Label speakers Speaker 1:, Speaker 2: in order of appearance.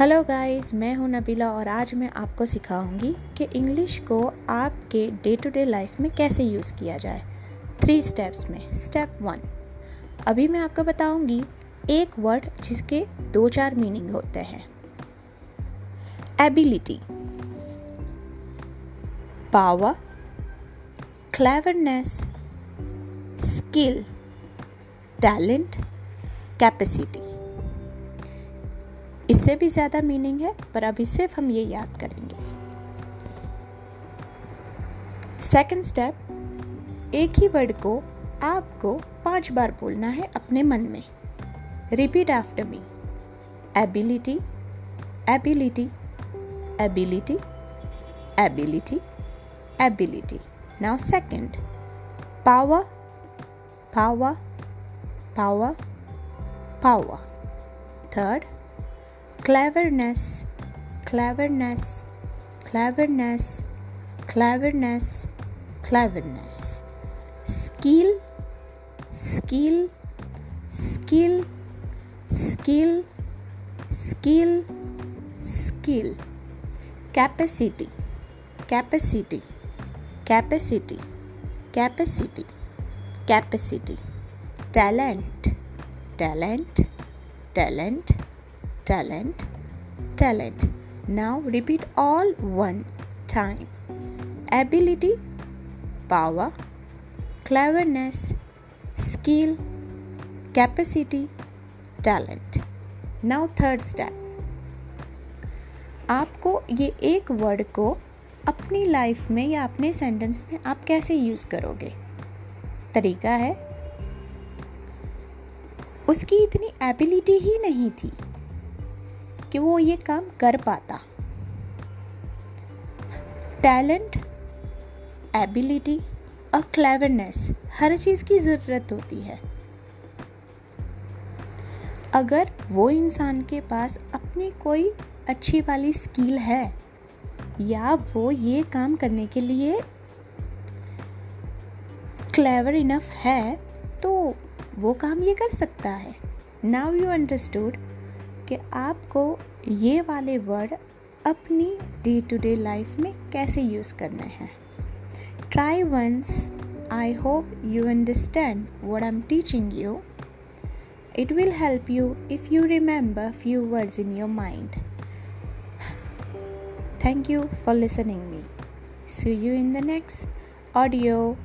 Speaker 1: Hello guys मैं हूँ नबीला और आज मैं आपको सिखाऊँगी कि इंग्लिश को आपके डे टू डे लाइफ में कैसे यूज़ किया जाए। थ्री स्टेप्स में। स्टेप वन अभी मैं आपको बताऊँगी एक वर्ड जिसके दो चार मीनिंग होते हैं। Ability power cleverness skill talent capacity इससे भी ज़्यादा मीनिंग है, पर अभी सिर्फ़ हम ये याद करेंगे। सेकंड स्टेप एक ही वर्ड को आपको पाँच बार बोलना है अपने मन में। Repeat after me ability ability ability ability ability now second power power power power third cleverness. Cleverness. Cleverness. Cleverness. Cleverness. Skill. Skill. Skill. Skill. Skill. Skill. Capacity. Capacity. Capacity. Capacity. Capacity. Talent. Talent. Talent talent, talent. Now repeat all one time. Ability, power, cleverness, skill, capacity, talent. Now third step. आपको ये एक word को अपनी life में या अपने sentence में आप कैसे यूज़ करोगे तरीका है उसकी इतनी एबिलिटी ही नहीं थी कि वो ये काम कर पाता। टैलेंट एबिलिटी और क्लेवरनेस हर चीज़ की ज़रूरत होती है। अगर वो इंसान के पास अपनी कोई अच्छी वाली स्किल है, या वो ये काम करने के लिए क्लेवर इनफ है तो वो काम ये कर सकता है। नाउ यू अंडरस्टूड कि आपको ये वाले वर्ड अपनी डे टू डे लाइफ में कैसे यूज़ करने हैं। Try once I hope you understand what I am teaching you it will help you if you remember few words in your mind thank you for listening me see you in the next audio